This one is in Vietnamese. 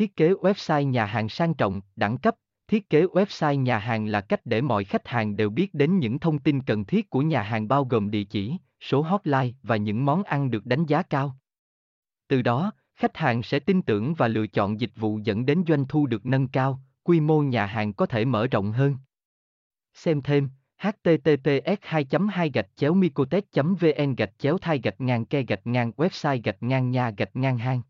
Thiết kế website nhà hàng sang trọng, đẳng cấp. Thiết kế website nhà hàng là cách để mọi khách hàng đều biết đến những thông tin cần thiết của nhà hàng bao gồm địa chỉ, số hotline và những món ăn được đánh giá cao. Từ đó, khách hàng sẽ tin tưởng và lựa chọn dịch vụ dẫn đến doanh thu được nâng cao, quy mô nhà hàng có thể mở rộng hơn. Xem thêm https 2 2 gạch chéo micotech vn gạch chéo thai gạch ngang ke gạch ngang website gạch ngang nha gạch ngang hang